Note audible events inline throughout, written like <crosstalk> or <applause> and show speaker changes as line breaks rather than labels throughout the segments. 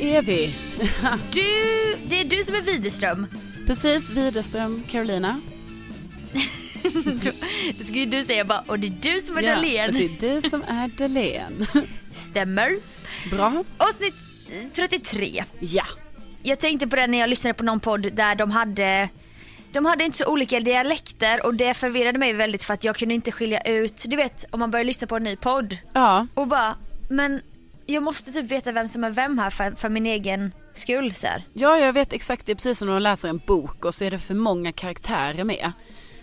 Är
vi. <laughs>
Du, det är du som är Widerström.
Precis, Widerström, Carolina. <laughs>
Då, ska ju du säga bara, och det är du som är
Ja,
Dahlén.
Det är du som är Dahlén. <laughs>
Stämmer.
Bra.
Avsnitt eh, 33.
Ja.
Jag tänkte på det när jag lyssnade på någon podd där de hade de hade inte så olika dialekter och det förvirrade mig väldigt för att jag kunde inte skilja ut, du vet om man börjar lyssna på en ny podd
Ja,
och bara, men jag måste typ veta vem som är vem här för, för min egen skull så här.
ja, jag vet exakt. Det är precis som när man läser en bok och så är det för många karaktärer med.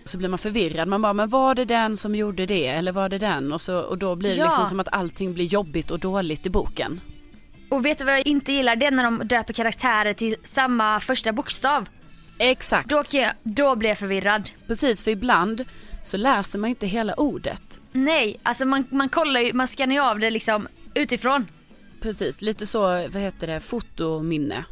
Så blir man förvirrad. Man bara, men var det den som gjorde det? Eller var det den? Och, så, och då blir det
Ja.
liksom som att allting blir jobbigt och dåligt i boken.
Och vet du vad jag inte gillar? Det är när de döper karaktärer till samma första bokstav.
Exakt.
Då, jag, då blir jag förvirrad.
Precis, för ibland så läser man inte hela ordet.
Nej, alltså man, man kollar ju, man skannar ju av det liksom utifrån.
Precis, lite så, vad heter det, fotominne.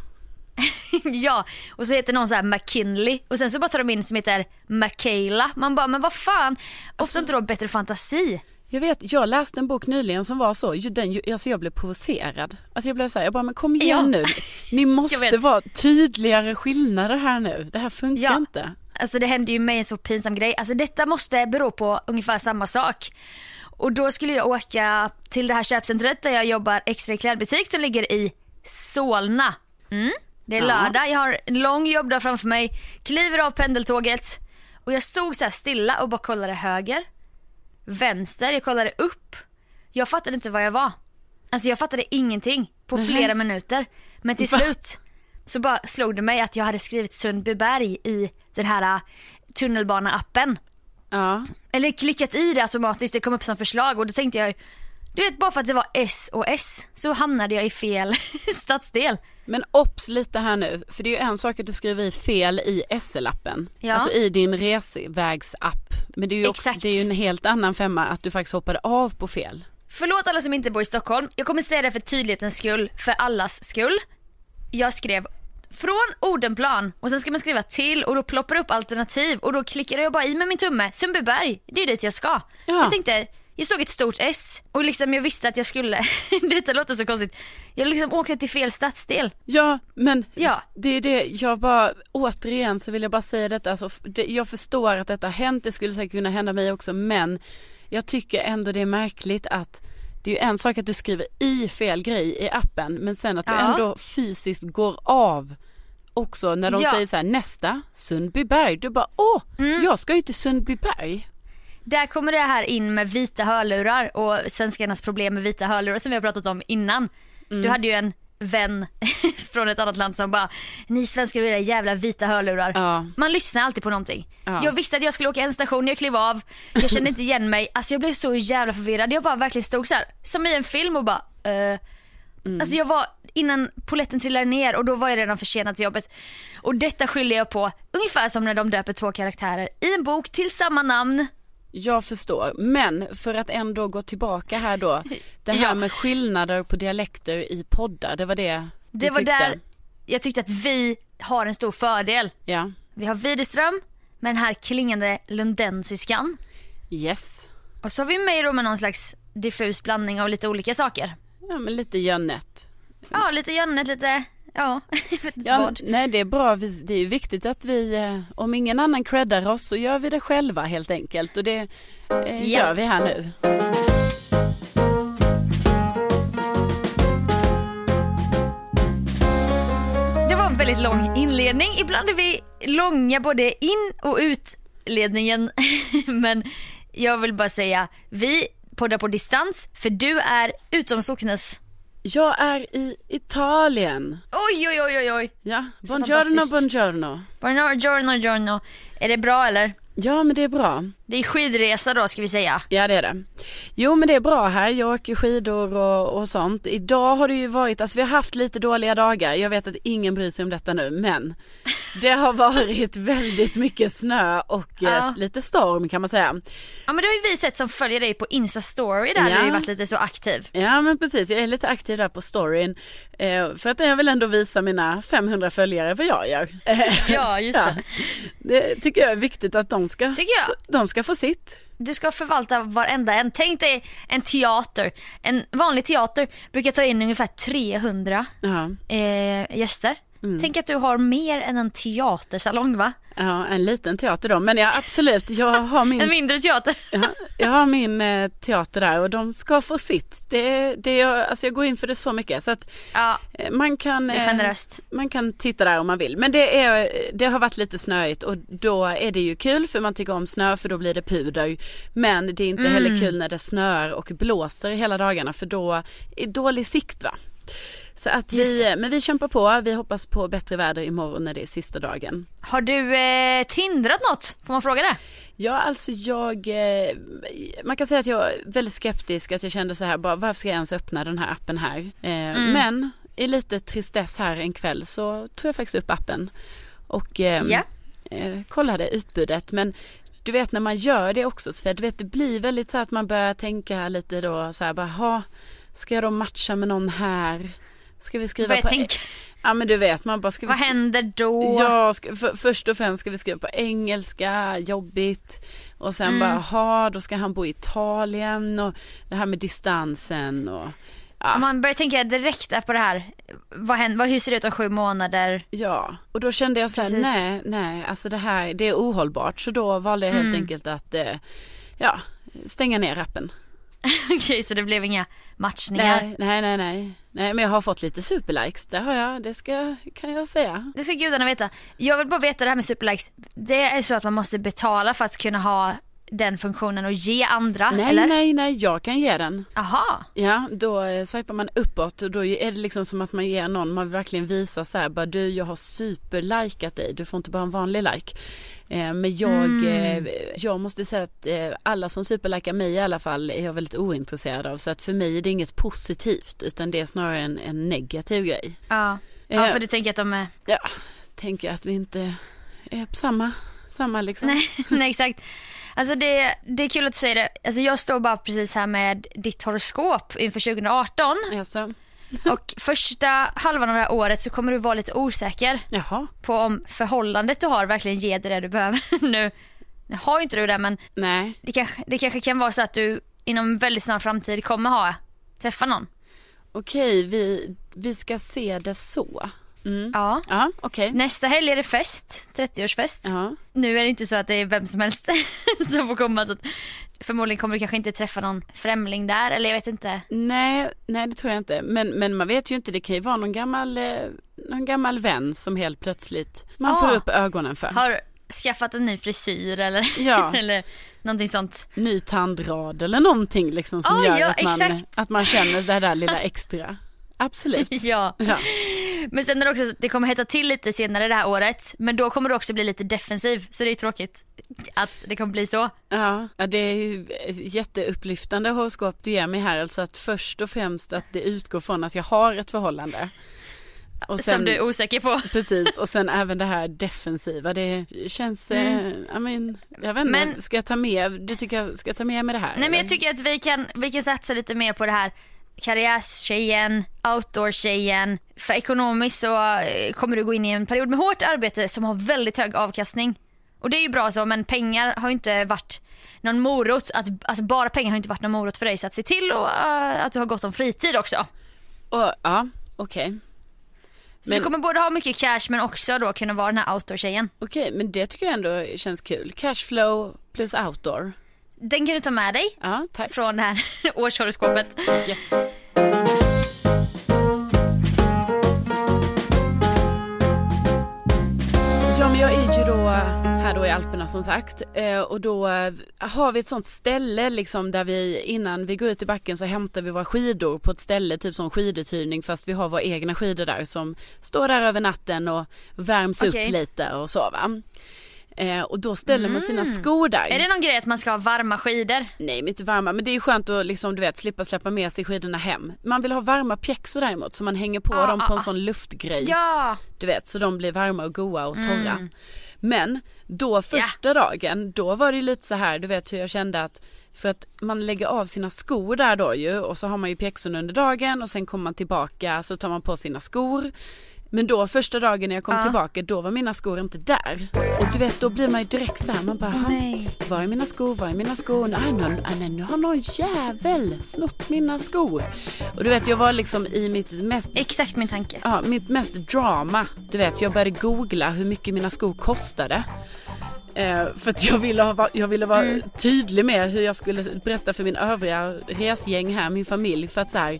<laughs>
ja, och så heter någon så här McKinley och sen så bara tar de in som heter Michaela. Man bara, men vad fan, ofta inte då bättre fantasi.
Jag vet, jag läste en bok nyligen som var så, den, alltså jag blev provocerad. Alltså jag blev så här, jag bara, men kom igen
Ja.
nu. <laughs> Ni måste vara tydligare skillnader här nu. Det här funkar
Ja.
inte.
Alltså det hände ju mig en så pinsam grej. Alltså detta måste bero på ungefär samma sak. Och då skulle jag åka till det här köpcentret där jag jobbar extra i klädbutik som ligger i Solna. Mm. Det är
Ja.
lördag, jag har en lång jobbdag framför mig, kliver av pendeltåget och jag stod så stilla och bara kollade höger, vänster, jag kollade upp. Jag fattade inte vad jag var. Alltså jag fattade ingenting på flera minuter. Men till slut så bara slog det mig att jag hade skrivit Sundbyberg i den här äh, tunnelbana-appen.
Ja.
Eller klickat i det automatiskt, det kom upp som förslag och då tänkte jag du vet bara för att det var S och S så hamnade jag i fel <laughs> stadsdel.
Men obs lite här nu, för det är ju en sak att du skriver i fel i SL-appen.
Ja.
Alltså i din resvägsapp. Men det är ju också,
Exakt.
det är ju en helt annan femma att du faktiskt hoppade av på fel.
Förlåt alla som inte bor i Stockholm, jag kommer säga det för tydlighetens skull, för allas skull. Jag skrev från Odenplan och sen ska man skriva till och då ploppar det upp alternativ och då klickade jag bara i med min tumme, Sundbyberg, det är dit jag ska.
Ja.
Jag tänkte, jag såg ett stort S och liksom jag visste att jag skulle, <laughs> detta låter så konstigt, jag liksom åkte till fel stadsdel.
Ja, men
Ja.
det är det, jag bara, återigen så vill jag bara säga detta, alltså, det, jag förstår att detta har hänt, det skulle säkert kunna hända mig också, men jag tycker ändå det är märkligt att det är ju en sak att du skriver i fel grej i appen, men sen att du
Ja.
ändå fysiskt går av också när de
Ja.
säger så här nästa, Sundbyberg, du bara åh, jag ska ju till Sundbyberg.
där kommer det här in med vita hörlurar och svenskarnas problem med vita hörlurar som vi har pratat om innan.
Mm.
Du hade ju en vän <laughs> från ett annat land som bara, ni svenskar och era jävla vita hörlurar.
Ja.
Man lyssnar alltid på någonting.
Ja.
Jag visste att jag skulle åka en station, jag klev av, jag kände inte igen mig. Alltså jag blev så jävla förvirrad. Jag bara verkligen stod så här, som i en film och bara, eh.
Mm.
Alltså jag var innan poletten trillade ner och då var jag redan försenad till jobbet. Och detta skyller jag på ungefär som när de döper två karaktärer i en bok till samma namn.
Jag förstår, men för att ändå gå tillbaka här då. <laughs> Det här
Ja.
med skillnader på dialekter i poddar, det var det
Det var
tyckte?
där jag tyckte att vi har en stor fördel.
Ja,
Vi har Widerström med den här klingande lundensiskan.
yes.
Och så har vi mig då med någon slags diffus blandning av lite olika saker.
Ja men lite Jönnet.
Ja, lite Jönnet, lite, ja, <laughs> jag vet inte
Ja,
vad.
nej det är bra, det är viktigt att vi, eh, om ingen annan creddar oss så gör vi det själva helt enkelt och det eh,
Ja.
gör vi här nu.
Väldigt lång inledning. Ibland är vi långa både in och utledningen. <laughs> Men jag vill bara säga, vi poddar på distans för du är utom socknes.
Jag är i Italien.
Oj, oj, oj, oj, oj.
Ja, buongiorno, buongiorno.
Buongiorno, giorno. Är det bra eller?
Ja men det är bra.
Det är skidresa då ska vi säga.
Ja det är det. Jo men det är bra här, jag åker skidor och, och sånt. Idag har det ju varit, alltså vi har haft lite dåliga dagar. Jag vet att ingen bryr sig om detta nu men det har varit väldigt mycket snö och eh,
Ja.
lite storm kan man säga.
Ja men det har ju vi sett som följer dig på Insta story där
Ja.
du har varit lite så aktiv.
Ja men precis, jag är lite aktiv där på storyn. Eh, för att jag vill ändå visa mina 500 följare vad jag gör. <laughs>
Ja <laughs> just det.
det tycker jag är viktigt att de ska,
Tycker jag.
de ska få sitt.
Du ska förvalta varenda en. Tänk dig en teater. En vanlig teater brukar ta in ungefär 300
Ja,
eh, gäster.
Mm.
Tänk att du har mer än en teatersalong va?
ja, en liten teater då. Men ja absolut, jag har min <laughs>
En mindre teater.
Ja, jag har min eh, teater där och de ska få sitt. Det, det, jag, alltså jag går in för det så mycket så att
Ja,
eh, man kan, eh,
generöst.
man kan titta där om man vill. Men det, är, det har varit lite snöigt och då är det ju kul för man tycker om snö för då blir det puder. Men det är inte heller kul när det snöar och blåser hela dagarna för då är dålig sikt va. Så att
Just
vi, men vi kämpar på, vi hoppas på bättre väder imorgon när det är sista dagen.
Har du eh, tindrat något? Får man fråga det?
Ja, alltså jag, eh, man kan säga att jag är väldigt skeptisk, att jag kände så här, bara, varför ska jag ens öppna den här appen här? Eh, Men i lite tristess här en kväll så tog jag faktiskt upp appen och eh, eh, kollade utbudet. Men du vet när man gör det också, så du vet det blir väldigt så att man börjar tänka lite då så här, bara, ha, ska jag då matcha med någon här? Ska vi skriva på...
tänka.
Ja men du vet, man bara, ska vi
Vad händer då?
Ja, ska, för, först och främst ska vi skriva på engelska, jobbigt. Och sen bara, ha, då ska han bo i Italien och det här med distansen och ja.
Man börjar tänka direkt på det här. Vad händer, vad, hur ser det ut om sju månader?
Ja, och då kände jag så här,
Precis.
nej, nej, alltså det här, det är ohållbart. Så då valde jag helt
Mm.
enkelt att, eh, ja, stänga ner appen. <laughs>
Okej, så det blev inga matchningar.
Nej, nej, nej, nej. Nej, men jag har fått lite superlikes, det har jag, det ska, kan jag säga.
Det ska gudarna veta. Jag vill bara veta det här med superlikes. Det är så att man måste betala för att kunna ha den funktionen och ge andra,
Nej,
eller?
nej, nej, jag kan ge den.
Aha.
Ja, då swipar man uppåt och då är det liksom som att man ger någon, man verkligen visar så här, bara du jag har superlikat dig, du får inte bara en vanlig like. Eh, men jag, eh, jag måste säga att eh, alla som superlikar mig i alla fall är jag väldigt ointresserad av. Så att för mig är det inget positivt utan det är snarare en, en negativ grej.
Ja. ja, för du tänker att de är...
Ja, tänker att vi inte är på samma, samma liksom.
Nej, <laughs> nej exakt. Alltså det, det är kul att du säger det. Alltså jag står bara precis här med ditt horoskop inför 2018
Alltså,
och första halvan av det här året så kommer du vara lite osäker
jaha,
på om förhållandet du har verkligen ger dig det du behöver <laughs> nu. Nu har ju inte du det men
nej.
det kanske, det kanske kan vara så att du inom väldigt snar framtid kommer ha, träffa någon.
Okej, vi, vi ska se det så. Mm.
Ja.
Ja, okej.
Nästa helg är det fest, 30-årsfest.
Ja.
Nu är det inte så att det är vem som helst <laughs> som får komma så förmodligen kommer du kanske inte träffa någon främling där eller jag vet inte.
Nej, nej det tror jag inte. Men, men man vet ju inte, det kan ju vara någon gammal, eh, någon gammal vän som helt plötsligt man
Ah.
får upp ögonen för.
Har skaffat en ny frisyr eller?
Ja. <laughs>
eller någonting sånt.
Ny tandrad eller någonting liksom som
Ah,
gör
ja,
att, man,
exakt.
att man känner det där lilla extra. Absolut. <laughs>
Ja.
Ja.
Men sen är det också så att det kommer hetta till lite senare det här året. Men då kommer det också bli lite defensiv. Så det är tråkigt att det kommer bli så.
Ja, det är ju jätteupplyftande horoskop du ger mig här. Alltså att först och främst att det utgår från att jag har ett förhållande. Och
Som du är osäker på. <laughs>
Precis, och sen även det här defensiva. Det känns, eh, I mean, jag vet inte,
Mm. Men-
ska jag ta med, du tycker jag ska ta med mig det här?
Nej men
eller?
jag tycker att vi kan, vi kan satsa lite mer på det här karriärstjejen, outdoor-tjejen. För ekonomiskt så eh, kommer du gå in i en period med hårt arbete som har väldigt hög avkastning. Och det är ju bra så men pengar har ju inte varit någon morot. Att, alltså bara pengar har inte varit någon morot för dig så att se till och, eh, att du har gott om fritid också.
Och, ja, okej.
Så
Men-
du kommer både ha mycket cash men också då kunna vara den här outdoor-tjejen.
Okej, men det tycker jag ändå känns kul. Cashflow plus outdoor.
Den kan du ta med dig
Ja, tack.
från det här <laughs> årshoroskopet.
Yes. Ja men jag är ju då här då i Alperna som sagt Eh, och då eh, har vi ett sånt ställe liksom där vi innan vi går ut i backen så hämtar vi våra skidor på ett ställe typ som skiduthyrning fast vi har våra egna skidor där som står där över natten och värms
Okej.
upp lite och så va. Eh, och då ställer man sina skor där.
Är det någon grej att man ska ha varma skidor?
Nej, men inte varma. Men det är ju skönt att liksom, du vet, slippa släppa med sig skidorna hem. Man vill ha varma pjäxor däremot så man hänger på
Ah,
dem på
ah,
en
ah.
sån luftgrej.
Ja!
Du vet, så de blir varma och goa och torra.
Mm.
Men då första dagen, då var det lite så här, du vet hur jag kände att för att man lägger av sina skor där då ju och så har man ju pjäxorna under dagen och sen kommer man tillbaka så tar man på sina skor. Men då första dagen när jag kom
Ja.
tillbaka då var mina skor inte där. Och du vet då blir man ju direkt så här, man bara "Ha,
nej.
var är mina skor, var är mina skor? Nej, nu, nej, nu har någon jävel snott mina skor. Och du vet jag var liksom i mitt mest
Exakt min tanke.
Ja, mitt mest drama. Du vet, jag började googla hur mycket mina skor kostade. Eh, för att jag ville, ha, jag ville vara
Mm.
tydlig med hur jag skulle berätta för min övriga resgäng här, min familj. För att så här,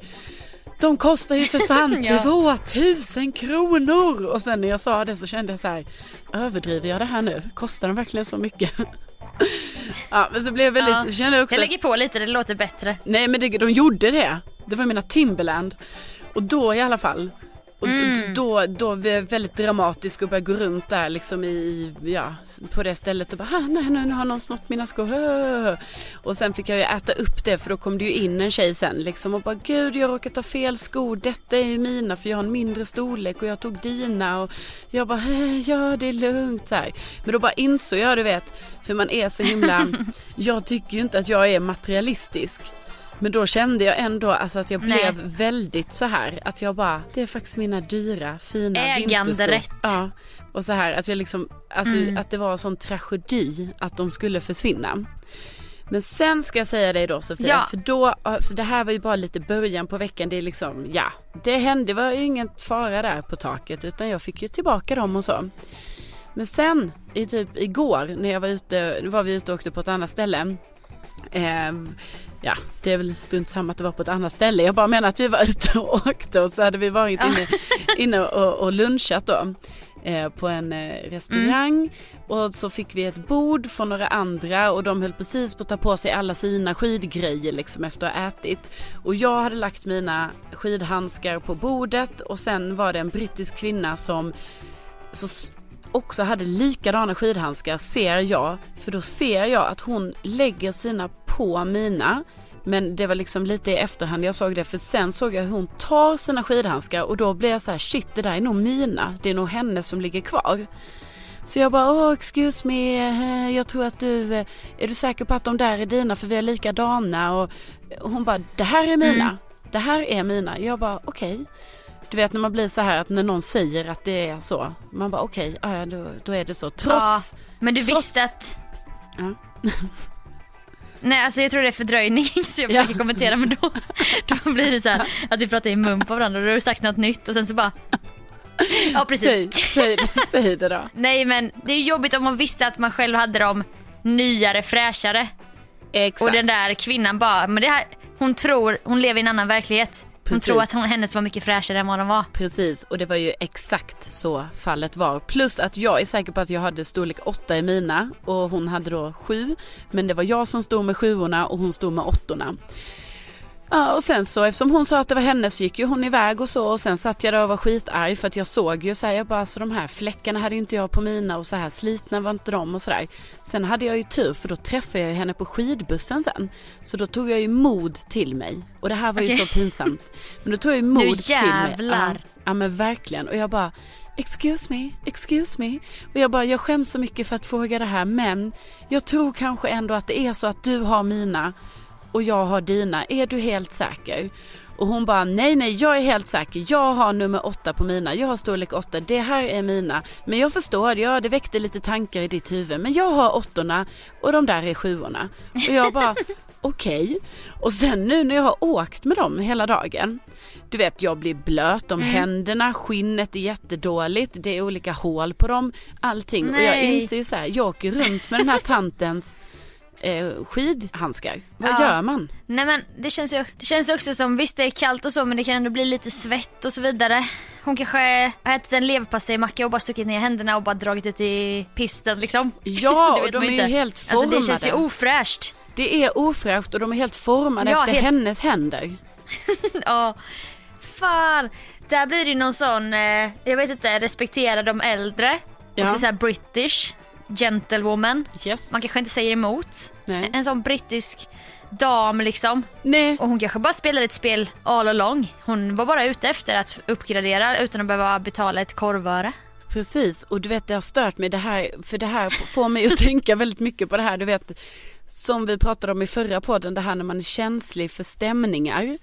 de kostar ju för <laughs> fan
Ja.
2000 kronor! Och sen när jag sa det så kände jag så här, överdriver jag det här nu? Kostar de verkligen så mycket? <laughs> ja, men så blev jag väldigt,
Ja.
kände jag också
Jag lägger på lite, det låter bättre.
Nej men det, de gjorde det. Det var mina Timberland. Och då i alla fall. Och
Mm.
då, då blev jag väldigt dramatisk och började gå runt där liksom i, ja, på det stället och bara, "Ah, nej, nej nu har någon snott mina skor. Hö." <laughs> Och sen fick jag ju äta upp det för då kom det ju in en tjej sen liksom och bara, gud jag råkade ta fel skor, detta är ju mina för jag har en mindre storlek och jag tog dina och jag bara, "Eh, ja det är lugnt så här. Men då bara insåg jag, du vet, hur man är så himla, <laughs> jag tycker ju inte att jag är materialistisk. Men då kände jag ändå alltså att jag blev
Nej.
väldigt så här att jag bara, det är faktiskt mina dyra fina
Äganderätt.
Ja. Och så här att jag liksom, alltså
Mm.
att det var en sån tragedi att de skulle försvinna. Men sen ska jag säga dig då Sofia,
Ja.
för då, alltså det här var ju bara lite början på veckan, det är liksom, ja, det hände, det var ju ingen fara där på taket utan jag fick ju tillbaka dem och så. Men sen, i typ igår när jag var ute, var vi ute och åkte på ett annat ställe. Ehm, ja, det är väl strunt samma att det var på ett annat ställe. Jag bara menar att vi var <laughs> ute och åkte och så hade vi varit inne, <laughs> inne och, och lunchat då. Eh, på en eh, restaurang och så fick vi ett bord från några andra och de höll precis på att ta på sig alla sina skidgrejer liksom efter att ha ätit. Och jag hade lagt mina skidhandskar på bordet och sen var det en brittisk kvinna som så också hade likadana skidhandskar ser jag. För då ser jag att hon lägger sina på mina. Men det var liksom lite i efterhand jag såg det för sen såg jag hur hon tar sina skidhandskar och då blev jag så här shit det där är nog mina. Det är nog hennes som ligger kvar. Så jag bara, oh, excuse me, eh, jag tror att du, eh, är du säker på att de där är dina för vi är likadana? Och hon bara, det här är mina, det här är mina. Jag bara, okej. Du vet när man blir så här att när någon säger att det är så, man bara okej, ja, ja, då, då är det så. Trots,
Men du
trots-
visste att...
Ja. <laughs>
Nej alltså jag tror det är fördröjning <laughs> så jag
Ja.
försöker kommentera men då, <laughs> då blir det så här att vi pratar i mun på varandra och du har sagt något nytt och sen så bara... Ja
säg,
precis.
säg, säg det då.
Nej men det är jobbigt om man visste att man själv hade dem nyare, fräschare.
Exakt.
Och den där kvinnan bara, men det här, hon tror, hon lever i en annan verklighet. Hon
Precis.
tror att hon, hennes var mycket fräschare än vad de var.
Precis, och det var ju exakt så fallet var. Plus att jag är säker på att jag hade storlek 8 i mina och hon hade då 7. Men det var jag som stod med sjuorna och hon stod med åttorna. Ja, och sen så eftersom hon sa att det var hennes så gick ju hon iväg och så och sen satt jag där och var skitarg för att jag såg ju så här, jag bara så de här fläckarna hade ju inte jag på mina och så här slitna var inte de och sådär. Sen hade jag ju tur för då träffade jag ju henne på skidbussen sen. Så då tog jag ju mod till mig och det här var ju
Okej.
så pinsamt. <laughs> Men då tog jag ju mod
Nu
till mig.
jävlar.
Ja, ja men verkligen och jag bara Excuse me, excuse me. Och jag bara, jag skäms så mycket för att fråga det här men jag tror kanske ändå att det är så att du har mina och jag har dina. Är du helt säker? Och hon bara, nej nej jag är helt säker. Jag har nummer åtta på mina. Jag har storlek åtta. Det här är mina. Men jag förstår, ja det väckte lite tankar i ditt huvud. Men jag har åttorna och de där är sjuorna. Och jag bara, <laughs> okej. Och sen nu när jag har åkt med dem hela dagen. Du vet jag blir blöt om händerna, skinnet är jättedåligt, det är olika hål på dem, allting. Och jag
Nej.
inser ju så här, jag åker runt med den här tantens eh, skidhandskar. Vad
Ja.
gör man?
Nej men det känns ju det känns också som, visst det är kallt och så men det kan ändå bli lite svett och så vidare. Hon kanske har ätit en leverpastejmacka och bara stuckit ner händerna och bara dragit ut i pisten liksom.
Ja, <laughs> och de är ju helt
Alltså
formade.
det känns ju ofräscht.
Det är ofräscht och de är helt formade
Ja,
efter
helt-
hennes händer. <laughs>
Ja, fan. Där blir det någon sån, eh, jag vet inte, respektera de äldre.
Ja.
Också såhär British, gentlewoman.
Yes.
Man kanske inte säger emot.
Nej.
En sån brittisk dam liksom.
Nej,
Och hon kanske bara spelade ett spel all along. Hon var bara ute efter att uppgradera utan att behöva betala ett korvöre.
precis. Och du vet det har stört mig det här, för det här får mig att <laughs> tänka väldigt mycket på det här, du vet som vi pratade om i förra podden, det här när man är känslig för stämningar.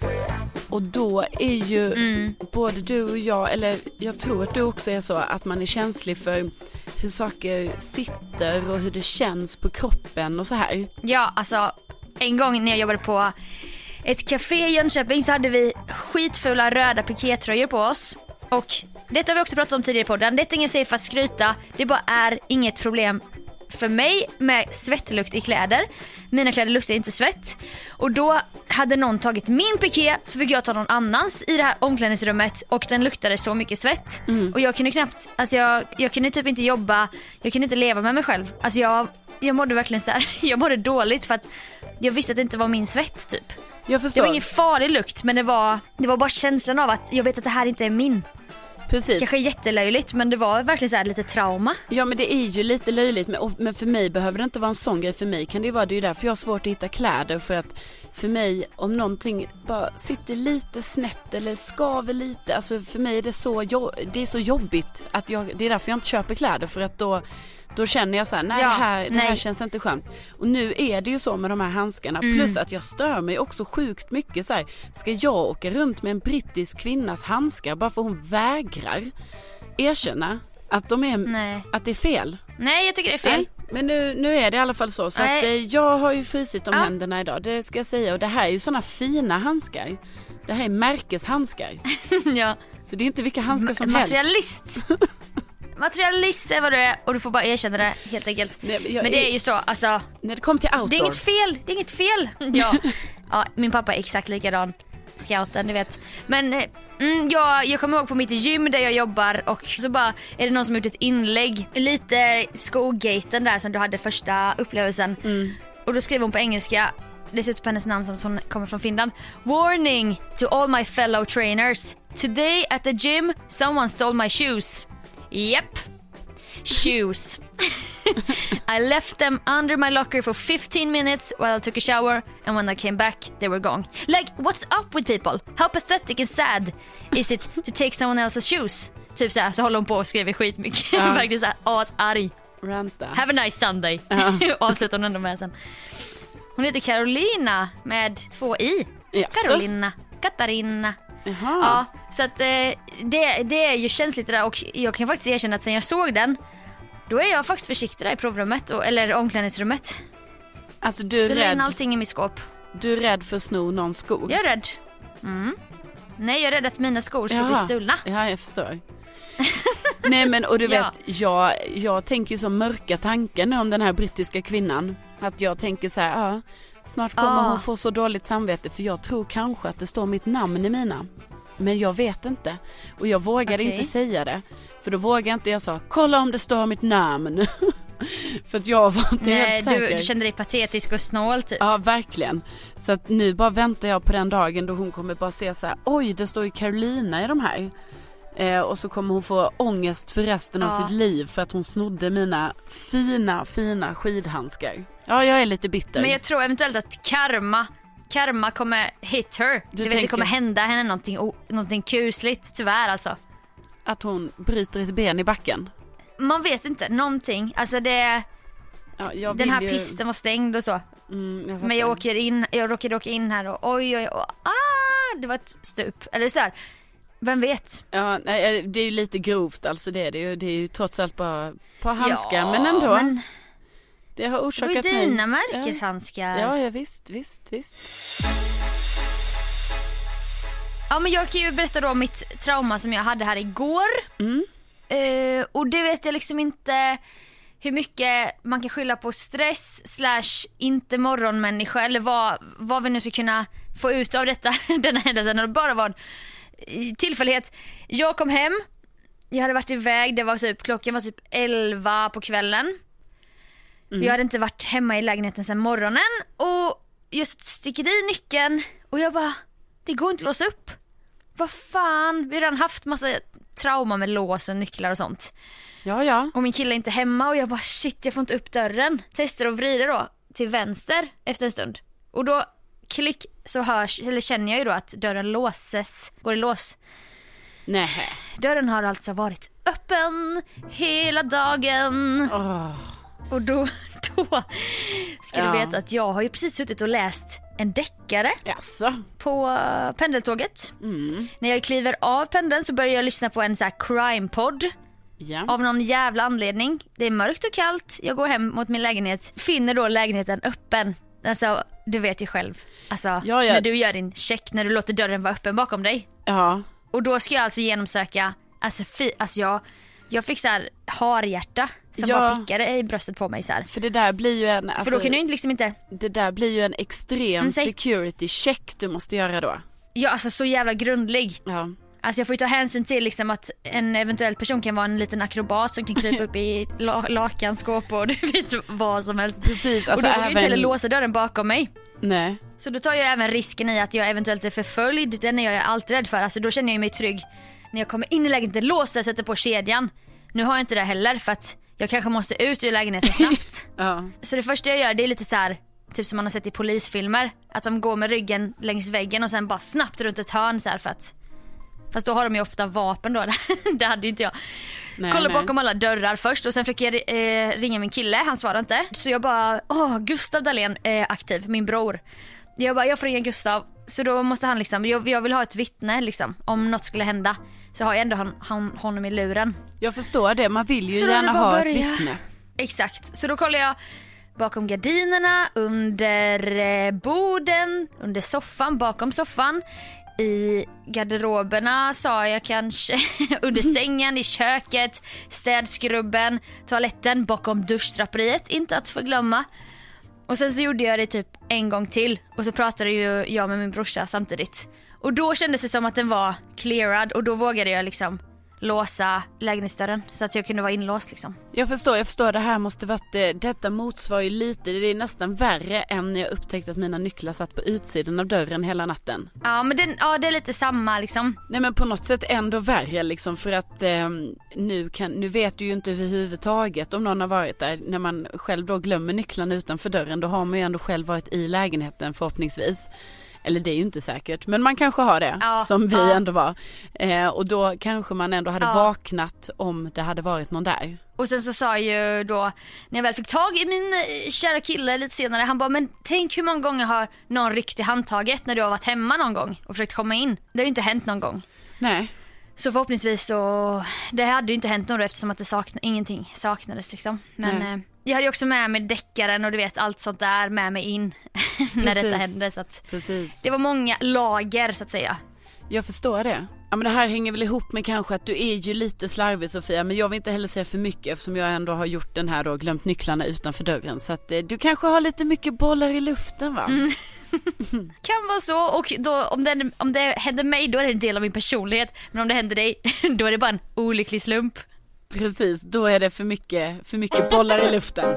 Och då är ju
Mm.
både du och jag, eller jag tror att du också är så, att man är känslig för hur saker sitter och hur det känns på kroppen och så här.
Ja, alltså en gång när jag jobbade på ett café i Jönköping så hade vi skitfula röda pikétröjor på oss. Och detta har vi också pratat om tidigare i podden. Detta är ingen safe för att skryta. Det bara är inget problem för mig med svettlukt i kläder. Mina kläder luktar inte svett. Och då hade någon tagit min piké så fick jag ta någon annans i det här omklädningsrummet och den luktade så mycket svett. Och jag kunde knappt, alltså jag, jag kunde typ inte jobba, jag kunde inte leva med mig själv. Alltså jag, jag mådde verkligen så här, <laughs> jag mådde dåligt för att jag visste att det inte var min svett typ.
Jag
Det
förstår.
var ingen farlig lukt men det var, det var bara känslan av att jag vet att det här inte är min.
Precis.
Kanske jättelöjligt men det var verkligen så här lite trauma.
Ja men det är ju lite löjligt men, men för mig behöver det inte vara en sån grej. För mig kan det ju vara, det är ju därför jag har svårt att hitta kläder. För att för mig om någonting bara sitter lite snett eller skaver lite. Alltså för mig är det så, det är så jobbigt. Att jag, det är därför jag inte köper kläder. För att då, då känner jag så här, nej,
Ja,
det, här, det här
nej.
känns inte skönt. Och nu är det ju så med de här handskarna.
Mm.
Plus att jag stör mig också sjukt mycket så här. Ska jag åka runt med en brittisk kvinnas handskar bara för hon vägrar erkänna att de är,
Nej.
att det är fel?
Nej jag tycker det är fel.
Nej, men nu, nu är det i alla fall så. Så
Nej.
att, eh, jag har ju frusit om
Ja.
händerna idag, det ska jag säga. Och det här är ju sådana fina handskar. Det här är märkeshandskar. <laughs>
ja.
Så det är inte vilka handskar som helst.
Materialist. <laughs> Materialist är vad du är och du får bara erkänna det helt enkelt.
Nej, men jag
Men det
är-
ju så, alltså
När det kommer till outdoor.
det är inget fel, det är inget fel. <laughs> Ja, ja min pappa är exakt likadan. Scouten, du vet. Men eh, mm, jag, jag kommer ihåg på mitt gym där jag jobbar och så bara är det någon som har gjort ett inlägg, lite skogaten där som du hade första upplevelsen. Och då skriver hon på engelska, det ser ut på hennes namn som att hon kommer från Finland. Warning to all my fellow trainers. Today at the gym someone stole my shoes. Yep. Shoes. I left them under my locker for 15 minutes while I took a shower and when I came back they were gone. Like what's up with people? How pathetic and sad is it to take someone else's shoes? Typ såhär så håller hon på och skriver skitmycket.
Ja. <laughs>
Verkligen såhär asarg.
Ranta.
Have a nice Sunday. <laughs> Avslutar hon ändå med sen. Hon heter Carolina med två i.
Jaså?
Carolina. Katarina.
Jaha.
Ja, så att eh, det, det är ju känsligt det där och jag kan faktiskt erkänna att sen jag såg den då är jag faktiskt försiktig där i provrummet, och, eller omklädningsrummet.
Alltså du är,
Ställer in
rädd,
allting i mitt skåp.
du är rädd för att sno någons skor?
Jag är rädd. Mm. Nej, jag är rädd att mina skor ska bli
Jaha.
stulna.
Ja, jag förstår. <laughs> Nej men och du
Ja.
vet, jag, jag tänker ju så mörka tankar nu om den här brittiska kvinnan. Att jag tänker så här, ja, Snart kommer
Ah.
hon få så dåligt samvete för jag tror kanske att det står mitt namn i mina. Men jag vet inte. Och jag vågade
Okej.
inte säga det. För då vågade inte jag sa kolla om det står mitt namn. <laughs> för att jag var inte
Nej,
helt
du,
säker.
du kände dig patetisk och snål typ.
Ja verkligen. Så att nu bara väntar jag på den dagen då hon kommer bara se så här, oj det står ju Carolina i de här. Eh, och så kommer hon få ångest för resten av
Ja.
sitt liv för att hon snodde mina fina, fina skidhandskar. Ja, jag är lite bitter.
Men jag tror eventuellt att karma, karma kommer hit her. Du, vet det kommer hända henne någonting, någonting kusligt tyvärr alltså.
Att hon bryter ett ben i backen.
Man vet inte, någonting. Alltså det,
Ja,
den här
ju...
pisten var stängd och så.
Mm, jag
Men jag åker in, jag råkade åka in här och oj oj oj, ah, det var ett stup. Eller så här, vem vet?
Ja, eh, det är ju lite grovt alltså det är det ju. Det är ju trots allt bara på handskar
ja,
men ändå.
Men
det har
det var ju
orsakat mig.
dina märkeshandskar.
Ja, ja visst, visst, visst.
Ja men jag kan ju berätta då om mitt trauma som jag hade här igår.
Mm.
Eh, och det vet jag liksom inte hur mycket man kan skylla på stress slash inte morgonmänniska eller vad, vad vi nu ska kunna få ut av detta, <laughs> den här händelsen. Det bara var en eh, tillfällighet. Jag kom hem, jag hade varit iväg, det var typ, klockan var typ 11 på kvällen. Jag hade inte varit hemma i lägenheten sedan morgonen och just sticker i nyckeln och jag bara, det går inte att låsa upp. Vad fan, vi har redan haft massa trauma med lås och nycklar och sånt.
Ja, ja.
Och min kille är inte hemma och jag bara shit jag får inte upp dörren. Testar att vrida då till vänster efter en stund. Och då klick så hörs, eller känner jag ju då att dörren låses, går i lås.
Nej.
Dörren har alltså varit öppen hela dagen.
Åh.
Och då, <laughs> då ska
Ja.
du veta att jag har ju precis suttit och läst en deckare
Jaså?
på eh, pendeltåget.
Mm.
När jag kliver av pendeln så börjar jag lyssna på en så här crime-podd.
Ja.
Av någon jävla anledning. Det är mörkt och kallt, jag går hem mot min lägenhet, finner då lägenheten öppen. Alltså, du vet ju själv. Alltså,
Ja, ja.
när du gör din check, när du låter dörren vara öppen bakom dig.
ja.
Och då ska jag alltså genomsöka, alltså, fi, alltså jag, jag fick så här harhjärta som
Ja.
bara pickade i bröstet på mig så här.
För det där blir ju en, alltså,
För då kan du inte liksom inte,
det där blir ju en extrem
Mm,
security check du måste göra då.
ja alltså så jävla grundlig.
Ja.
Alltså jag får ju ta hänsyn till liksom att en eventuell person kan vara en liten akrobat som kan krypa upp i <laughs> la- lakanskåp och du vet vad som helst.
Precis, alltså
och då vågar jag inte heller
även-
låsa dörren bakom mig.
Nej.
Så då tar jag även risken i att jag eventuellt är förföljd. Den är jag ju alltid rädd för. Alltså då känner jag mig trygg när jag kommer in i lägenheten, låser, sätter på kedjan. Nu har jag inte det heller för att jag kanske måste ut ur lägenheten snabbt. <laughs>
Ja.
så det första jag gör det är lite så här, typ som man har sett i polisfilmer. Att de går med ryggen längs väggen och sen bara snabbt runt ett hörn så här för att Fast då har de ju ofta vapen då, <laughs> det hade ju inte jag.
Nej,
Kollar bakom alla dörrar först och sen försöker jag eh, ringa min kille, han svarar inte. Så jag bara, åh Gustav Dahlén är aktiv, min bror. Jag bara, jag får ringa Gustav. Så då måste han liksom, jag, jag vill ha ett vittne liksom, om något skulle hända. Så har jag ändå han, han, honom i luren.
Jag förstår det, man vill ju
Så
gärna ha
att
ett
börja.
vittne.
Exakt, så då kollar jag bakom gardinerna, under eh, borden, under soffan, bakom soffan. I garderoberna sa jag kanske, <laughs> under sängen, i köket, städskrubben, toaletten, bakom duschdraperiet, inte att förglömma. Och sen så gjorde jag det typ en gång till och så pratade ju jag med min brorsa samtidigt. Och då kändes det som att den var clearad och då vågade jag liksom låsa lägenhetsdörren så att jag kunde vara inlåst liksom.
Jag förstår, jag förstår. Det här måste varit, eh, detta motsvarar ju lite, det är nästan värre än när jag upptäckte att mina nycklar satt på utsidan av dörren hela natten.
Ja men den, ja, det är lite samma liksom.
Nej men på något sätt ändå värre liksom för att eh, nu, kan, nu vet du ju inte överhuvudtaget om någon har varit där. När man själv då glömmer nycklarna utanför dörren då har man ju ändå själv varit i lägenheten förhoppningsvis. Eller det är ju inte säkert men man kanske har det
Ja,
som vi
ja.
ändå var. Eh, och då kanske man ändå hade
Ja.
vaknat om det hade varit någon där.
Och sen så sa ju då, när jag väl fick tag i min eh, kära kille lite senare, han bara men tänk hur många gånger har någon ryckt i handtaget när du har varit hemma någon gång och försökt komma in. Det har ju inte hänt någon gång.
Nej.
Så förhoppningsvis så, det hade ju inte hänt någon då eftersom att det sakna, ingenting saknades liksom. Men
Nej.
eh, jag hade också med mig deckaren och du vet allt sånt där med mig in <laughs> när detta hände. Så att
Precis.
det var många lager så att säga.
jag förstår det. Ja men det här hänger väl ihop med kanske att du är ju lite slarvig Sofia men jag vill inte heller säga för mycket eftersom jag ändå har gjort den här då glömt nycklarna utanför dörren så att eh, du kanske har lite mycket bollar i luften va?
Mm. <laughs> <laughs> Kan vara så och då, om, det, om det händer mig då är det en del av min personlighet men om det händer dig då är det bara en olycklig slump.
Precis, då är det för mycket, för mycket bollar i luften.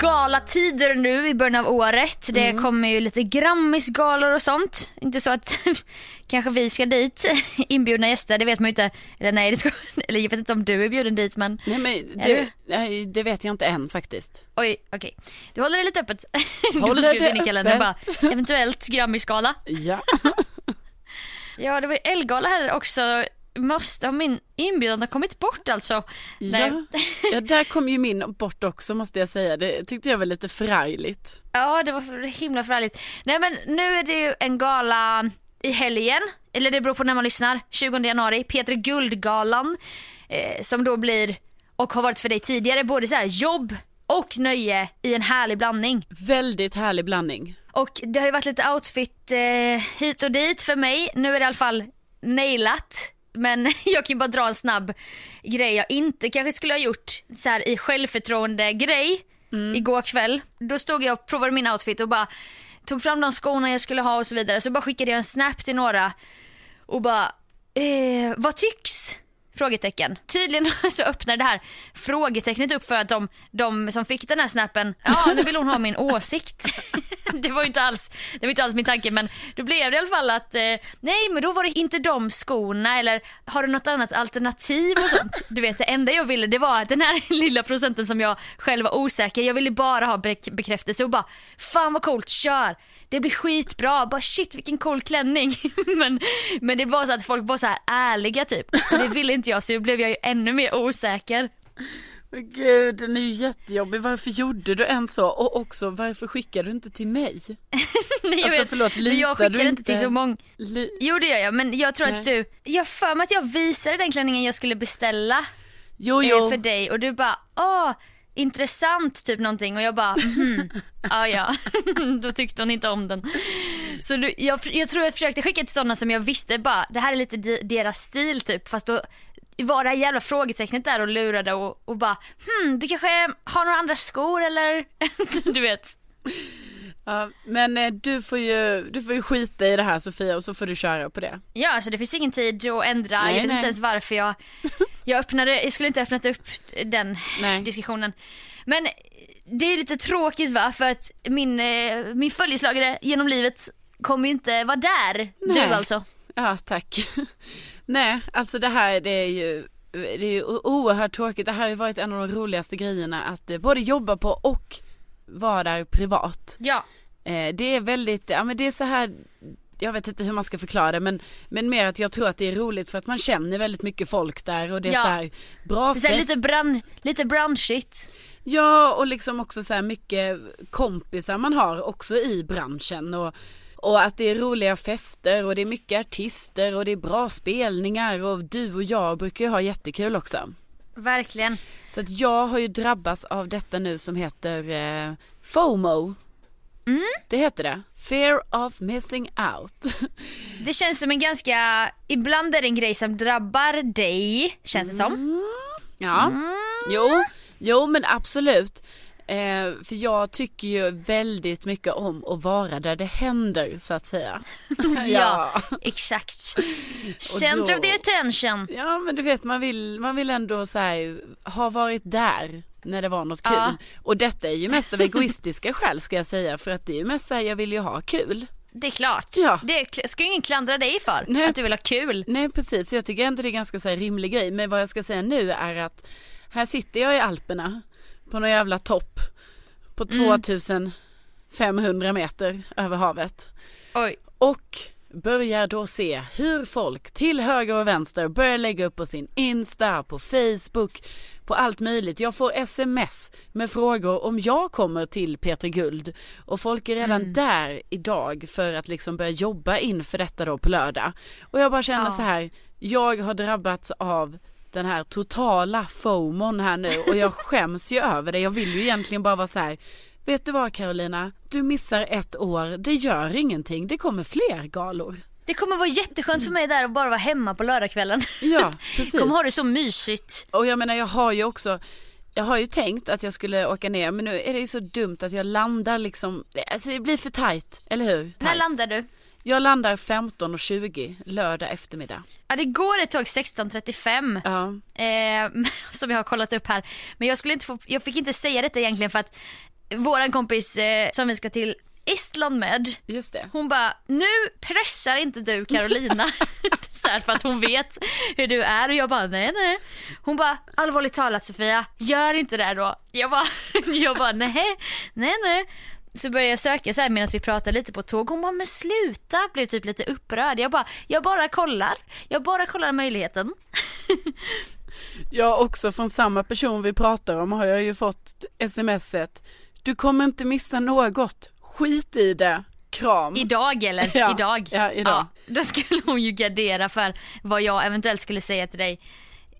Galatider nu i början av året. Det
Mm.
kommer ju lite Grammisgalor och sånt. Inte så att <laughs> kanske vi ska dit <laughs> inbjudna gäster, det vet man ju inte. Eller nej, det ska, <laughs> eller jag vet inte om du är bjuden dit men
Nej men du,
du?
det vet jag inte än faktiskt.
oj okej. Du håller det lite öppet.
Håller det
in i kalendern bara,
öppet.
eventuellt Grammisgala.
Ja.
Ja det var ju Elgala här också. Måste ha min inbjudan ha kommit bort alltså.
Ja. ja, <laughs> där kom ju min bort också måste jag säga. Det tyckte jag var lite förargligt.
Ja, det var himla förargligt. Nej men nu är det ju en gala i helgen, eller det beror på när man lyssnar, 20 januari, Peter Guldgalan eh, som då blir, och har varit för dig tidigare, både så här jobb och nöje i en härlig blandning.
Väldigt härlig blandning.
Och det har ju varit lite outfit eh, hit och dit för mig, nu är det i alla fall nailat. Men <laughs> jag kan bara dra en snabb grej jag inte kanske skulle ha gjort så här i självförtroende grej igår kväll. Då stod jag och provade min outfit och bara tog fram de skorna jag skulle ha och så vidare. Så bara skickade jag en snap till några och bara, eh, vad tycks? Frågetecken. Tydligen <laughs> så öppnar det här frågetecknet upp för att de, de som fick den här snappen, ja nu vill hon ha min åsikt. <laughs> det var ju inte alls, det var inte alls min tanke men då blev det i alla fall att eh, nej men då var det inte de skorna eller har du något annat alternativ och sånt. <laughs> Du vet det enda jag ville det var den här lilla procenten som jag själv var osäker, jag ville bara ha bek- bekräftelse och bara fan vad coolt, kör. Det blir skitbra, bara shit vilken cool klänning. <laughs> men, men det var så att folk var så här ärliga typ. Och det ville inte jag så då blev jag ju ännu mer osäker.
Men gud, den är ju jättejobbig. Varför gjorde du en så? Och också, varför skickade du inte till mig? <laughs>
Nej, jag
Alltså,
vet,
förlåt,
men jag
du
inte till så många.
Li-
Jo det gör jag men jag tror
Nej.
att du, jag för mig att jag visade den klänningen jag skulle beställa
jo,
eh,
jo.
för dig och du bara åh intressant typ någonting och jag bara mm, ah, ja, <laughs> då tyckte hon inte om den. Så du, jag, jag tror jag försökte skicka till sådana som jag visste bara det här är lite deras stil typ fast då var det här jävla frågetecknet där och lurade och, och bara hmm du kanske har några andra skor eller <laughs> du vet.
Ja, men eh, du får, ju, du får ju skita i det här Sofia och så får du köra på det.
Ja, alltså det finns ingen tid att ändra.
Nej,
jag vet
nej.
inte ens varför jag, jag öppnade, jag skulle inte öppnat upp den
Nej.
diskussionen. Men det är lite tråkigt va, för att min, eh, min följeslagare genom livet kommer ju inte vara där.
Nej.
Du alltså.
Ja, tack. <laughs> Nej, alltså det här det är ju det är ju oerhört tråkigt. Det här har ju varit en av de roligaste grejerna att eh, både jobba på och vara där privat.
Ja.
Eh, det är väldigt, ja men det är så här jag vet inte hur man ska förklara det men, men mer att jag tror att det är roligt för att man känner väldigt mycket folk där och det är
Ja.
så här bra
Det är
fest.
lite, brand, lite brunchigt.
Ja och liksom också så här mycket kompisar man har också i branschen och, och att det är roliga fester och det är mycket artister och det är bra spelningar och du och jag brukar ju ha jättekul också.
Verkligen.
Så att jag har ju drabbats av detta nu som heter eh, FOMO.
Mm.
Det heter det. Fear of missing out. <laughs>
Det känns som en ganska, ibland är det en grej som drabbar dig, känns det som.
Ja,
Mm.
jo, jo men absolut. Eh, för jag tycker ju väldigt mycket om att vara där det händer så att säga. <laughs>
Ja, exakt. <laughs> Center of the attention.
Ja men du vet man vill, man vill ändå så här, ha varit där när det var något kul.
Ja.
Och detta är ju mest av egoistiska <laughs> skäl ska jag säga för att det är ju mest så här, jag vill ju ha kul.
Det är klart.
Ja.
Det ska ju ingen klandra dig för.
Nej.
Att du vill ha kul.
Nej precis, så jag tycker ändå det är ganska så här rimlig grej. Men vad jag ska säga nu är att här sitter jag i Alperna på någon jävla topp på 2500 meter över havet.
Oj.
Och börjar då se hur folk till höger och vänster börjar lägga upp på sin Insta, på Facebook, på allt möjligt. Jag får sms med frågor om jag kommer till Peter Guld och folk är redan där idag för att liksom börja jobba inför detta då på lördag. Och jag bara känner
Ja.
så här, jag har drabbats av den här totala FOMON här nu och jag skäms ju över det. Jag vill ju egentligen bara vara så här. Vet du vad Carolina? Du missar ett år. Det gör ingenting. Det kommer fler galor.
Det kommer vara jätteskönt för mig där att bara vara hemma på lördagskvällen.
Ja, <laughs> precis.
kommer ha det så mysigt.
Och jag menar jag har ju också jag har ju tänkt att jag skulle åka ner men nu är det ju så dumt att jag landar liksom, alltså det blir för tajt, eller hur?
När
Tajt.
landar du?
Jag landar 15.20 lördag eftermiddag.
Ja det går ett tåg 16.35
Ja.
eh, <laughs> som jag har kollat upp här. Men jag, skulle inte få, jag fick inte säga detta egentligen för att våran kompis eh, som vi ska till Estland med
Just det.
hon bara, nu pressar inte du Carolina <laughs> <laughs> så här för att hon vet hur du är och jag bara nej nej. Hon bara, allvarligt talat Sofia, gör inte det då. Jag bara, jag bara nej, nej nej. Så började jag söka så här medan vi pratade lite på tåg. Hon bara, men sluta, blev typ lite upprörd. Jag bara, jag bara kollar. Jag bara kollar möjligheten. <laughs>
Jag också från samma person vi pratar om har jag ju fått smset. Du kommer inte missa något. Skit i det. Kram.
Idag eller? <laughs>
Ja,
idag.
ja, idag.
då skulle hon ju gardera för vad jag eventuellt skulle säga till dig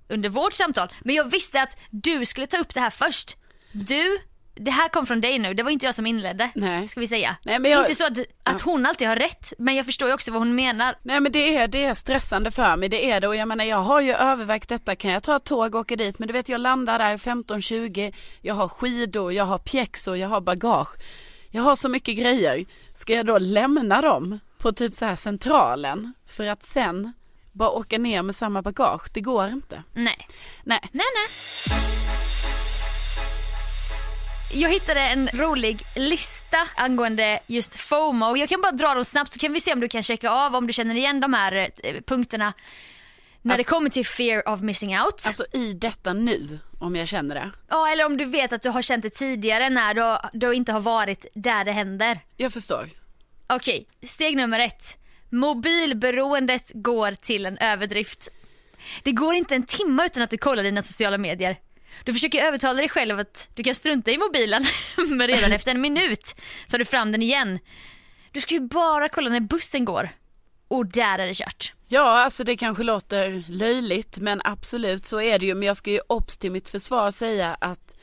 under vårt samtal. Men jag visste att du skulle ta upp det här först. Du, det här kom från dig nu, det var inte jag som inledde.
Nej.
Ska vi säga.
Nej, jag-
Inte så att, att hon alltid har rätt, men jag förstår ju också vad hon menar.
Nej men det är, det är stressande för mig, det är det och jag menar jag har ju övervägt detta, kan jag ta ett tåg och åka dit men du vet jag landar där 15.20, jag har skidor, jag har pjäxor, jag har bagage. Jag har så mycket grejer. Ska jag då lämna dem på typ så här centralen för att sen bara åka ner med samma bagage? Det går inte.
Nej.
Nej.
Nej, nej. Jag hittade en rolig lista angående just FOMO. Jag kan bara dra dem snabbt så kan vi se om du kan checka av om du känner igen de här eh, punkterna. När det kommer till fear of missing out.
Alltså i detta nu, om jag känner det.
ja, eller om du vet att du har känt det tidigare när du, du inte har varit där det händer.
Jag förstår.
Okej, steg nummer ett. Mobilberoendet går till en överdrift. Det går inte en timme utan att du kollar dina sociala medier. Du försöker övertala dig själv att du kan strunta i mobilen <laughs> men redan efter en minut tar du fram den igen. Du ska ju bara kolla när bussen går. Och där är det kört.
Ja, alltså det kanske låter löjligt men absolut så är det ju. Men jag ska ju obs till mitt försvar säga att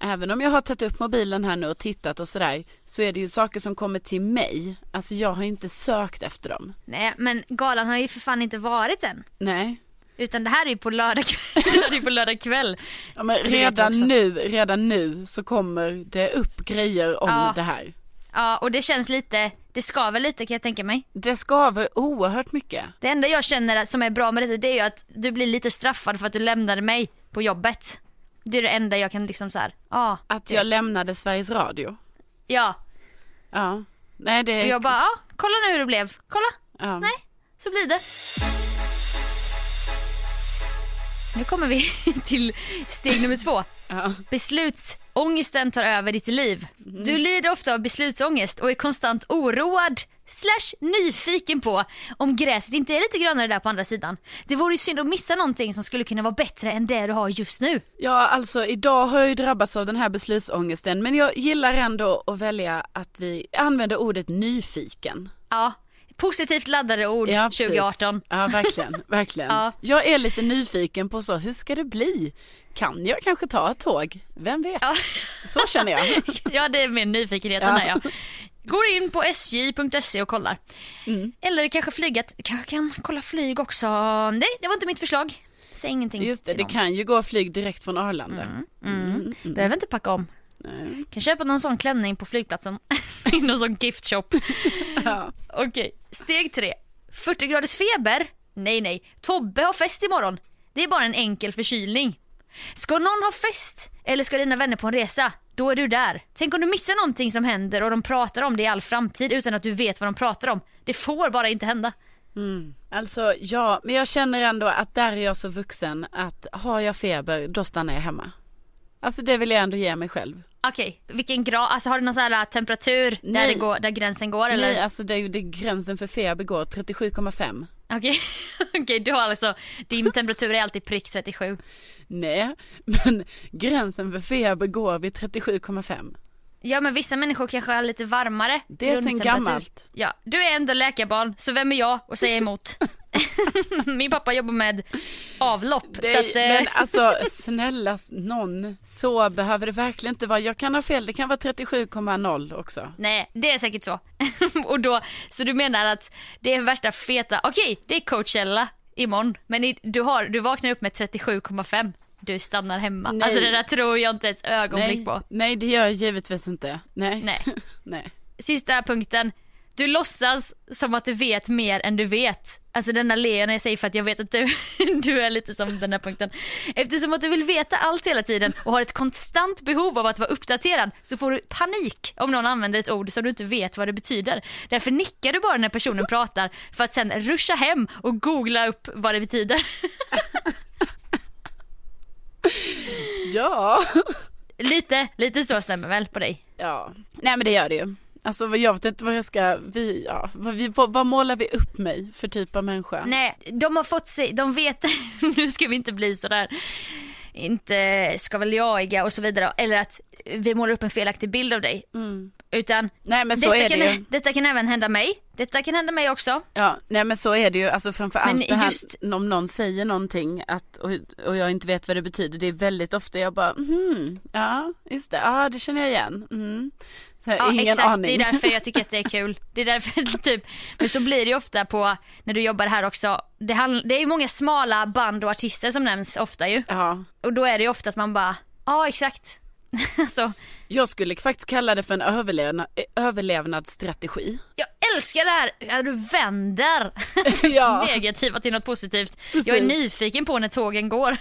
även om jag har tagit upp mobilen här nu och tittat och sådär så är det ju saker som kommer till mig. Alltså jag har inte sökt efter dem.
Nej men galan har ju för fan inte varit än.
Nej.
Utan det här är ju på lördag kväll. <laughs> det här är på lördag kväll.
Ja, men redan nu, redan nu så kommer det upp grejer om
Ja.
det här.
Ja och det känns lite, det skaver lite kan jag tänka mig.
Det skaver oerhört mycket.
Det enda jag känner som är bra med detta det är ju att du blir lite straffad för att du lämnade mig på jobbet. Det är det enda jag kan liksom såhär, ja.
Att
du
jag
vet.
lämnade Sveriges Radio.
Ja,
Ja. Nej det
och
är...
jag bara, ja, kolla nu hur det blev. Kolla,
ja.
nej, så blir det. Nu kommer vi <laughs> till steg nummer två.
Ja.
Beslutsångesten tar över ditt liv. Du lider ofta av beslutsångest och är konstant oroad slash nyfiken på om gräset inte är lite grönare där på andra sidan. Det vore ju synd att missa någonting som skulle kunna vara bättre än det du har just nu.
Ja, alltså idag har jag ju drabbats av den här beslutsångesten men jag gillar ändå att välja att vi använder ordet nyfiken.
Ja, positivt laddade ord
Ja, precis.
2018.
Ja, verkligen, <laughs> verkligen.
Ja.
Jag är lite nyfiken på så, hur ska det bli? Kan jag kanske ta ett tåg? Vem vet?
Ja.
Så känner jag. <laughs>
ja, det är mer nyfikenheten
Ja.
där ja. Går in på sj.se och kollar.
Mm.
Eller kanske flyget. Kanske kan kolla flyg också. Nej, det var inte mitt förslag. Säg ingenting
Just det, det kan ju gå flyg direkt från Arlanda.
Mm. Behöver inte packa om.
Nej.
Kan köpa någon sån klänning på flygplatsen. <laughs> I någon sån gift shop. <laughs>
Ja.
Okej, steg tre. 40 graders feber? Nej, nej. Tobbe har fest imorgon. Det är bara en enkel förkylning. Ska någon ha fest eller ska dina vänner på en resa? Då är du där. Tänk om du missar någonting som händer och de pratar om det i all framtid utan att du vet vad de pratar om. Det får bara inte hända.
Alltså ja, men jag känner ändå att där är jag så vuxen att har jag feber då stannar jag hemma. Alltså det vill jag ändå ge mig själv.
Okej, vilken grad? Alltså har du någon sån här temperatur där,
Nej.
det går, där gränsen går eller?
Nej, alltså det är ju det gränsen för feber går 37,5.
Okej, <laughs> Okej, du har alltså, din temperatur är alltid prick 37.
Nej, men gränsen för feber går vid 37,5.
Ja men vissa människor kanske är lite varmare
Det är sen gammalt.
Ja, du är ändå läkarbarn så vem är jag att säga emot? <laughs> <laughs> Min pappa jobbar med avlopp.
Det,
så att, eh,
Men alltså <laughs> snälla någon, så behöver det verkligen inte vara. Jag kan ha fel, det kan vara 37,0 också.
Nej, det är säkert så. <laughs> och då, så du menar att det är värsta feta, okej det är Coachella imorgon, men i, du, har, du vaknar upp med 37,5. Du stannar hemma.
Nej.
Alltså det där tror jag inte ett ögonblick
Nej,
på.
nej, det gör jag givetvis inte. Nej.
Nej.
nej.
Sista punkten. Du låtsas som att du vet mer än du vet. Alltså denna ler när jag säger för att jag vet att du, <laughs> du är lite som den här punkten. Eftersom att du vill veta allt hela tiden och har ett konstant behov av att vara uppdaterad så får du panik om någon använder ett ord som du inte vet vad det betyder. Därför nickar du bara när personen <laughs> pratar för att sen ruscha hem och googla upp vad det betyder. <laughs>
Ja.
Lite, lite så stämmer väl på dig?
Ja. Nej men det gör det ju. Alltså jag vet inte vad jag ska, vi, ja, vad, vi, vad, vad målar vi upp mig för typ av människa?
Nej, de har fått sig, de vet, <laughs> nu ska vi inte bli sådär, inte ska väl jaiga och så vidare. Eller att vi målar upp en felaktig bild av dig. Utan
Nej men så
detta,
är
kan,
det ju.
detta kan även hända mig. Detta kan hända mig också.
Ja, nej men så är det ju, alltså framförallt
Men
det här
just-
om någon säger någonting att, och, och jag inte vet vad det betyder, det är väldigt ofta jag bara, mhm, ja, just det, ja det känner jag igen, mm.
Ja,
Ingen
exakt,
aning.
det är därför jag tycker att det är <laughs> kul. Det är därför <laughs> typ, men så blir det ju ofta på, när du jobbar här också, det, handl- det är ju många smala band och artister som nämns ofta ju.
Ja,
Och då är det ju ofta att man bara, ja exakt. <laughs> alltså,
jag skulle faktiskt kalla det för en överlevna, överlevnadsstrategi.
jag älskar det här när du vänder
Ja.
negativa till något positivt.
Precis.
Jag är nyfiken på när tågen går.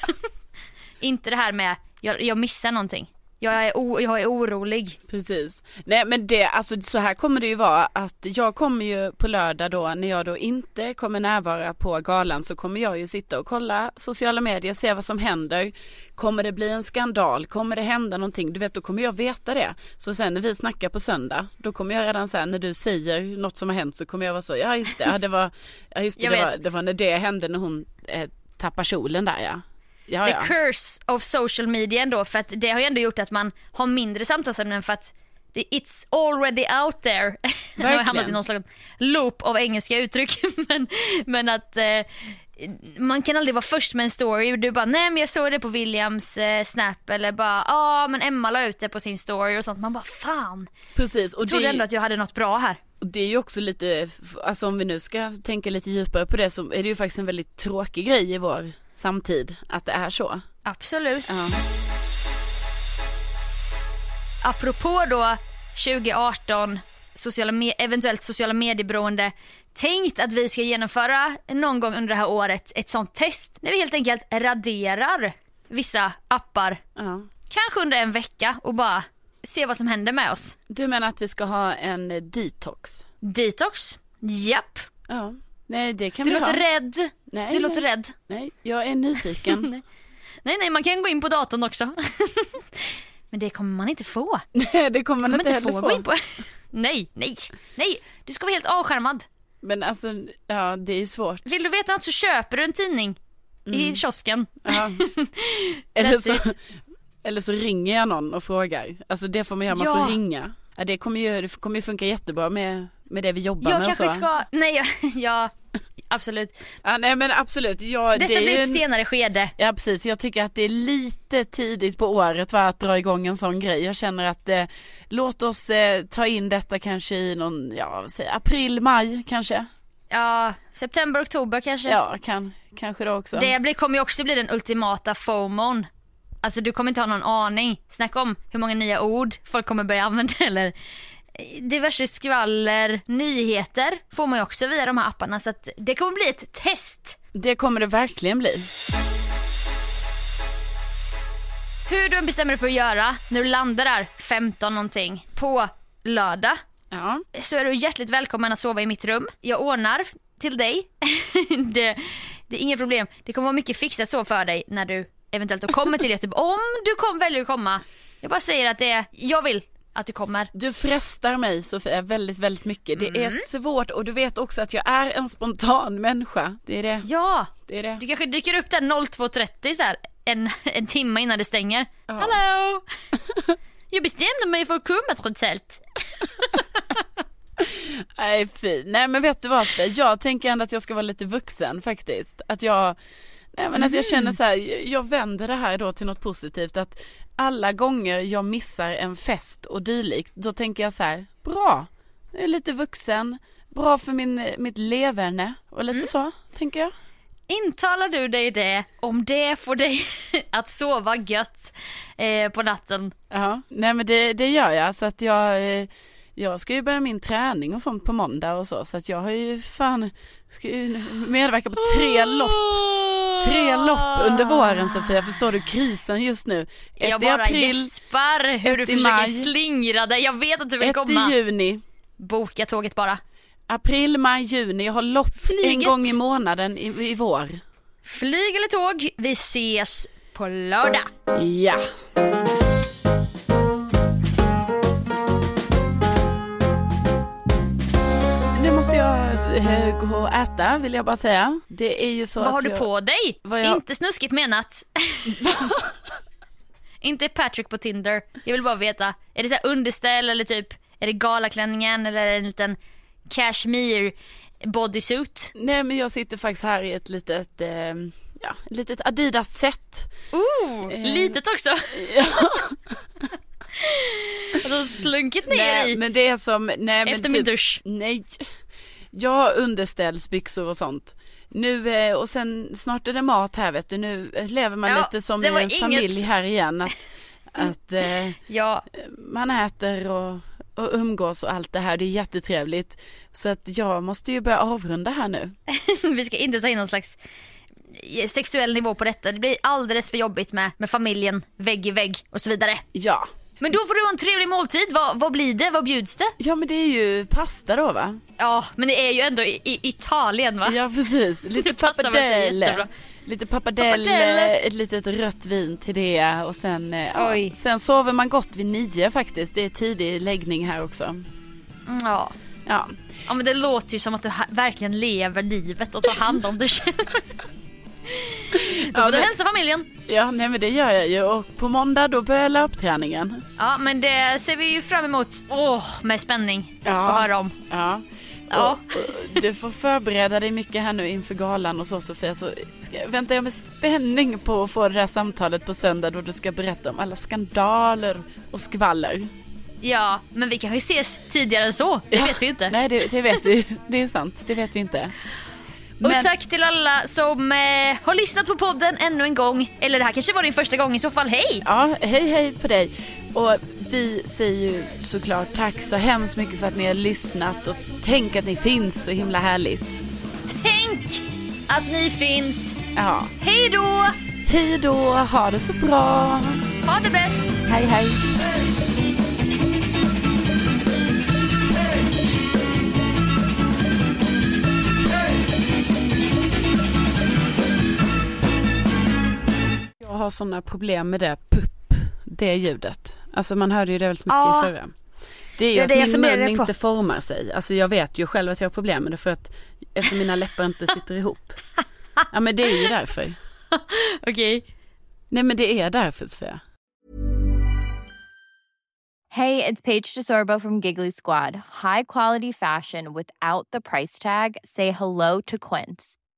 Inte det här med, jag, jag missar någonting. Jag är, o, jag är orolig.
Precis. Nej men det, alltså så här kommer det ju vara att jag kommer ju på lördag då när jag då inte kommer närvara på galan så kommer jag ju sitta och kolla sociala medier, se vad som händer. Kommer det bli en skandal? Kommer det hända någonting? Du vet då kommer jag veta det. Så sen när vi snackar på söndag då kommer jag redan säga när du säger något som har hänt så kommer jag vara så, ja just det, ja, det var, ja, just det, det, var, det var när det hände när hon eh, tappar kjolen där ja. Ja,
The
ja.
curse of social media ändå för att det har ju ändå gjort att man har mindre samtalsämnen för att it's already out there. <laughs> Nu har jag hamnat i någon slags loop av engelska uttryck <laughs> men, men att eh, man kan aldrig vara först med en story. Du bara, nej men jag såg det på Williams eh, snap eller bara, ja ah, men Emma la ut det på sin story och sånt. Man bara, fan.
Precis. Och
Jag trodde
det-
ändå att jag hade något bra här.
Det är ju också lite, alltså om vi nu ska tänka lite djupare på det så är det ju faktiskt en väldigt tråkig grej i vår samtid att det är så.
Absolut.
Ja.
Apropå då 2018, sociala eventuellt sociala medieberoende, tänkt att vi ska genomföra någon gång under det här året ett sånt test när vi helt enkelt raderar vissa appar,
Ja.
kanske under en vecka och bara se vad som händer med oss.
Du menar att vi ska ha en detox?
Detox, japp.
Ja. Nej det kan
Du
vi
låter
ha.
rädd.
Nej,
Du låter
nej.
rädd.
Nej, jag är nyfiken. <laughs>
Nej, nej, man kan gå in på datorn också. <laughs> Men det kommer man inte få. <laughs>
Nej det kommer man inte
kommer inte
heller
få
få.
gå in på. Nej, nej, nej. Du ska vara helt avskärmad.
Men alltså, ja det är svårt.
Vill du veta något så köper du en tidning i kiosken.
Ja. eller, så, eller så ringer jag någon och frågar. Alltså det får man göra, man
Ja.
får ringa. Ja, det kommer ju det kommer ju funka jättebra med, med det vi jobbar
Jag
med
kanske
och så.
ska, nej jag, <laughs> ja, absolut.
Ja, nej men absolut. Ja,
Detta
det är
blir ett
en-
senare skede.
Ja precis, jag tycker att det är lite tidigt på året va, att dra igång en sån grej. Jag känner att eh, låt oss eh, ta in detta kanske i någon, ja jag, april, maj kanske.
Ja, september, oktober kanske.
Ja, kan, kanske då också.
Det blir, kommer ju också bli den ultimata FOMON. Alltså du kommer inte ha någon aning. Snacka om hur många nya ord folk kommer börja använda <laughs> eller diverse skvaller, nyheter får man ju också via de här apparna så att det kommer bli ett test.
Det kommer det verkligen bli.
Hur du än bestämmer dig för att göra när du landar där 15 någonting på lördag
Ja,
så är du hjärtligt välkommen att sova i mitt rum. Jag ordnar till dig. <laughs> det, det är inga problem. Det kommer vara mycket fixat så för dig när du eventuellt kommer till Göteborg. Om du kom, väljer att komma. Jag bara säger att det är, jag vill att du kommer.
du frestar mig Sofia väldigt, väldigt mycket. Det
Mm.
är svårt och du vet också att jag är en spontan människa. Det är det.
Ja,
Det är det.
du kanske dyker upp där 02.30 så här, en, en timme innan det stänger. Hallå! <laughs> Jag bestämde mig för att komma trots allt. <laughs>
Nej fy. Nej men vet du vad Sofia, jag tänker ändå att jag ska vara lite vuxen faktiskt. Att jag, nej men att jag känner så här, jag vänder det här då till något positivt. Att alla gånger jag missar en fest och dylikt, då tänker jag så här, bra, jag är lite vuxen, bra för min, mitt leverne och lite så, tänker jag.
Intalar du dig det om det får dig <laughs> att sova gött eh, på natten?
Ja, nej men det, det gör jag så att jag eh, jag ska ju börja min träning och sånt på måndag och så så att jag har ju fan ska medverka på tre lopp. Tre lopp under våren Sofia, förstår du krisen just nu? Ett
jag
i
bara
april,
gäspar hur du
ett
försöker
maj,
slingra dig. Jag vet att du vill
ett
komma.
i juni.
Boka tåget bara.
April, maj, juni. Jag har lopp en
Flyget.
gång i månaden i, i vår.
Flyg eller tåg, vi ses på lördag.
Ja. Gå och äta vill jag bara säga. Det är ju så
Vad har du
jag...
på dig?
jag-
Inte snuskigt menat. <laughs> Inte Patrick på Tinder. Jag vill bara veta. Är det så underställ eller typ, är det galaklänningen eller är det en liten cashmere bodysuit?
Nej men jag sitter faktiskt här i ett litet, eh, ja, litet Adidas-set.
Ooh,
Eh.
litet också.
Ja. <laughs>
Alltså slunkit ner
Nej
i
men det är som, nej men
efter min
typ,
dusch.
nej. Jag har underställsbyxor och sånt. Nu, eh, och sen snart är det mat här vet du, nu eh, lever man
Ja,
lite som i en
inget-
familj här igen. Att, <laughs> att eh,
Ja,
man äter och, och umgås och allt det här, det är jättetrevligt. Så att jag måste ju börja avrunda här nu. <laughs>
vi ska inte ta in någon slags sexuell nivå på detta. Det blir alldeles för jobbigt med, med familjen, vägg i vägg och så vidare.
Ja.
Men då får du en trevlig måltid. Vad, vad blir det? Vad bjuds det?
Ja men det är ju pasta då va?
Ja, men det är ju ändå i, i Italien va?
Ja precis, <laughs> lite pappardelle. Lite pappardelle,
Pappardelle.
ett litet rött vin till det och sen, eh, ja, sen sover man gott vid nio faktiskt. Det är tidig läggning här också.
Mm, Ja.
Ja,
ja, men det låter ju som att du verkligen lever livet och tar hand om dig själv. <laughs> <laughs> Då får du hälsa familjen.
ja nej men det gör jag ju och på måndag då börjar löpträningen.
Ja, men det ser vi ju fram emot. Åh, med spänning
Ja.
att höra om.
Ja.
Ja.
Och, du får förbereda dig mycket här nu inför galan och så Sofia. Så ska, väntar jag med spänning på att få det där samtalet på söndag då du ska berätta om alla skandaler och skvaller.
Ja, men vi kanske ses tidigare än så. Det
Ja.
vet vi inte.
Nej det, det vet vi, det är sant, det vet vi inte.
Och
Men-
tack till alla som eh, har lyssnat på podden ännu en gång. Eller det här kanske var din första gång i så fall. Hej!
Ja, hej hej på dig. Och vi säger ju såklart tack så hemskt mycket för att ni har lyssnat och tänk att ni finns så himla härligt.
Tänk att ni finns.
Ja,
Hej då!
hej då, ha det så bra.
Ha det bäst!
Hej hej. Har sådana problem med det pupp, det ljudet. Alltså man hörde ju det väldigt mycket
Ja.
i förra. Det är ju
Det är
att
det
min mun inte formar sig. Alltså jag vet ju själv att jag har problem med det för att eftersom mina läppar inte <laughs> sitter ihop. Ja men det är ju därför. <laughs>
Okej.
Nej men det är därför Sofia.
Hey, it's Paige DeSorbo from Giggly Squad. High quality fashion without the price tag. Say hello to Quince.